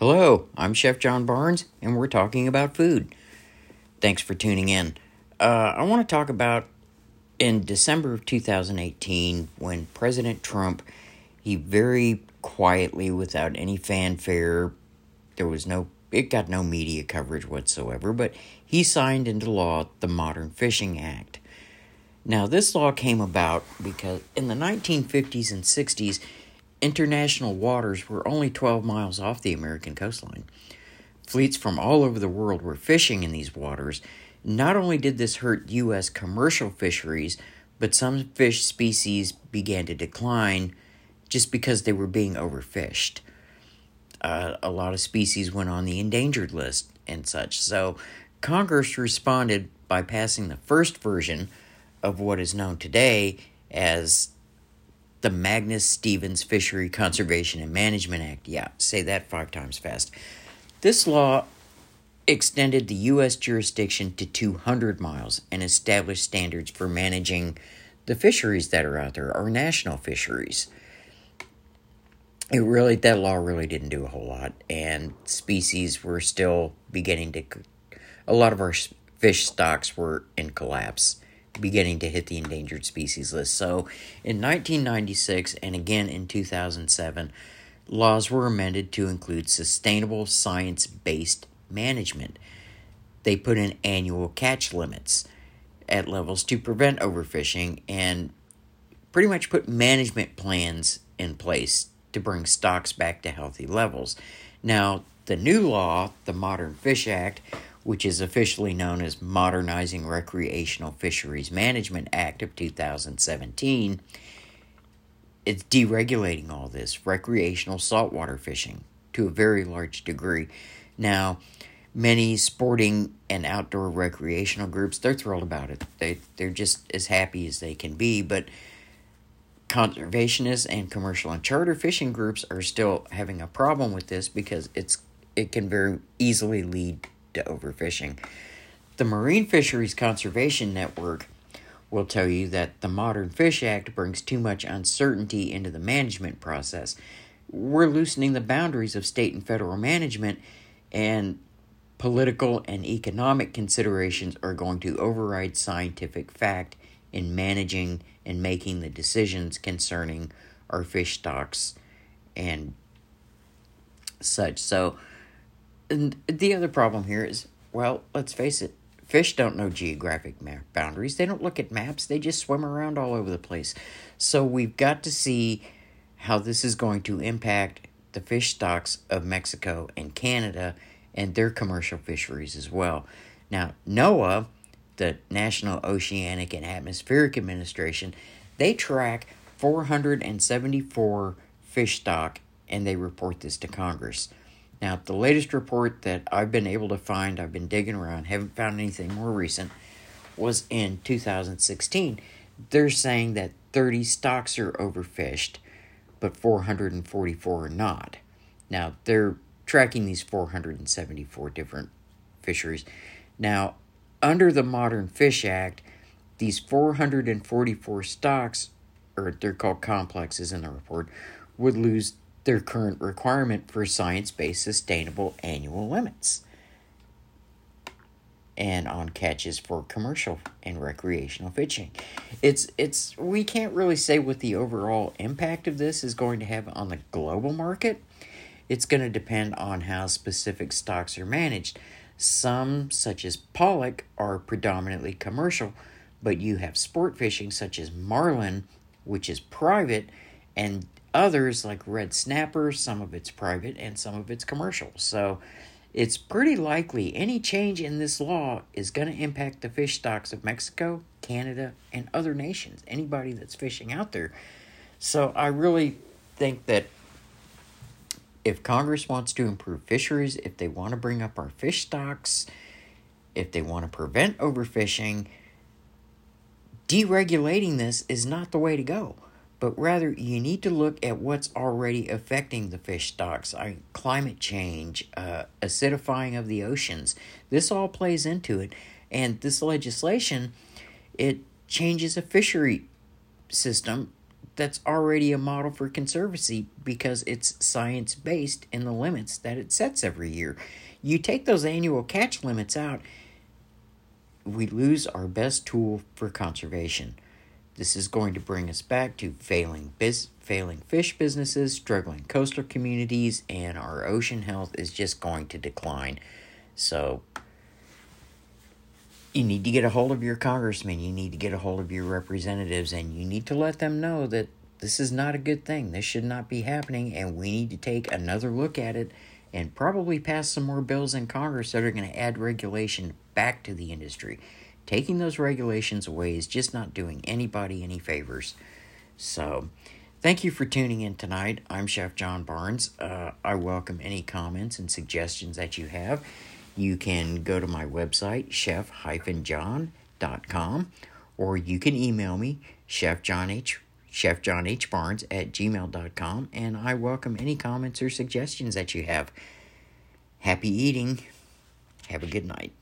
Hello, I'm Chef John Barnes, and we're talking about food. Thanks for tuning in. Uh, I want to talk about in December of 2018 when President Trump, he very quietly, without any fanfare, there was no, it got no media coverage whatsoever, but he signed into law the Modern Fishing Act. Now, this law came about because in the 1950s and 60s, international waters were only 12 miles off the American coastline. Fleets from all over the world were fishing in these waters. Not only did this hurt U.S. commercial fisheries, but some fish species began to decline just because they were being overfished. Uh, a lot of species went on the endangered list and such. So Congress responded by passing the first version of what is known today as the Magnuson-Stevens Fishery Conservation and Management Act. Yeah, say that five times fast. This law extended the U.S. jurisdiction to 200 miles and established standards for managing the fisheries that are out there, our national fisheries. It really, that law really didn't do a whole lot, and species were still beginning to, a lot of our fish stocks were in collapse beginning to hit the endangered species list. So in 1996 and again in 2007, laws were amended to include sustainable science based management. They put in annual catch limits at levels to prevent overfishing and pretty much put management plans in place to bring stocks back to healthy levels. Now, the new law, the Modern Fish Act, which is officially known as Modernizing Recreational Fisheries Management Act of 2017, it's deregulating all this recreational saltwater fishing to a very large degree. Now, many sporting and outdoor recreational groups, they're thrilled about it. They they're just as happy as they can be, but conservationists and commercial and charter fishing groups are still having a problem with this because it's it can very easily lead to overfishing. The Marine Fisheries Conservation Network will tell you that the Modern Fish Act brings too much uncertainty into the management process. We're loosening the boundaries of state and federal management, and political and economic considerations are going to override scientific fact in managing and making the decisions concerning our fish stocks and such. So, and the other problem here is, well, let's face it, fish don't know geographic boundaries. They don't look at maps, they just swim around all over the place. So we've got to see how this is going to impact the fish stocks of Mexico and Canada and their commercial fisheries as well. Now, NOAA, the National Oceanic and Atmospheric Administration, they track 474 fish stock and they report this to Congress. Now, the latest report that I've been able to find, I've been digging around, haven't found anything more recent, was in 2016. They're saying that 30 stocks are overfished, but 444 are not. Now, they're tracking these 474 different fisheries. Now, under the Modern Fish Act, these 444 stocks, or they're called complexes in the report, would lose their current requirement for science based sustainable annual limits and on catches for commercial and recreational fishing. It's it's we can't really say what the overall impact of this is going to have on the global market. It's going to depend on how specific stocks are managed. Some, such as pollock, are predominantly commercial, but you have sport fishing such as marlin, which is private, and Others, like red snapper, some of it's private and some of it's commercial. So it's pretty likely any change in this law is going to impact the fish stocks of Mexico, Canada, and other nations, anybody that's fishing out there. So I really think that if Congress wants to improve fisheries, if they want to bring up our fish stocks, if they want to prevent overfishing, deregulating this is not the way to go but rather you need to look at what's already affecting the fish stocks. I, climate change, uh, acidifying of the oceans. This all plays into it, and this legislation it changes a fishery system that's already a model for conservancy because it's science based in the limits that it sets every year. You take those annual catch limits out, we lose our best tool for conservation. This is going to bring us back to failing biz- failing fish businesses, struggling coastal communities, and our ocean health is just going to decline. So you need to get a hold of your congressman, you need to get a hold of your representatives, and you need to let them know that this is not a good thing. This should not be happening, and we need to take another look at it and probably pass some more bills in Congress that are going to add regulation back to the industry. Taking those regulations away is just not doing anybody any favors. So, thank you for tuning in tonight. I'm Chef John Barnes. Uh, I welcome any comments and suggestions that you have you can go to my website, chef-john.com, or you can email me, chefjohnh, barnes at gmail.com, and I welcome any comments or suggestions that you have. Happy eating. Have a good night.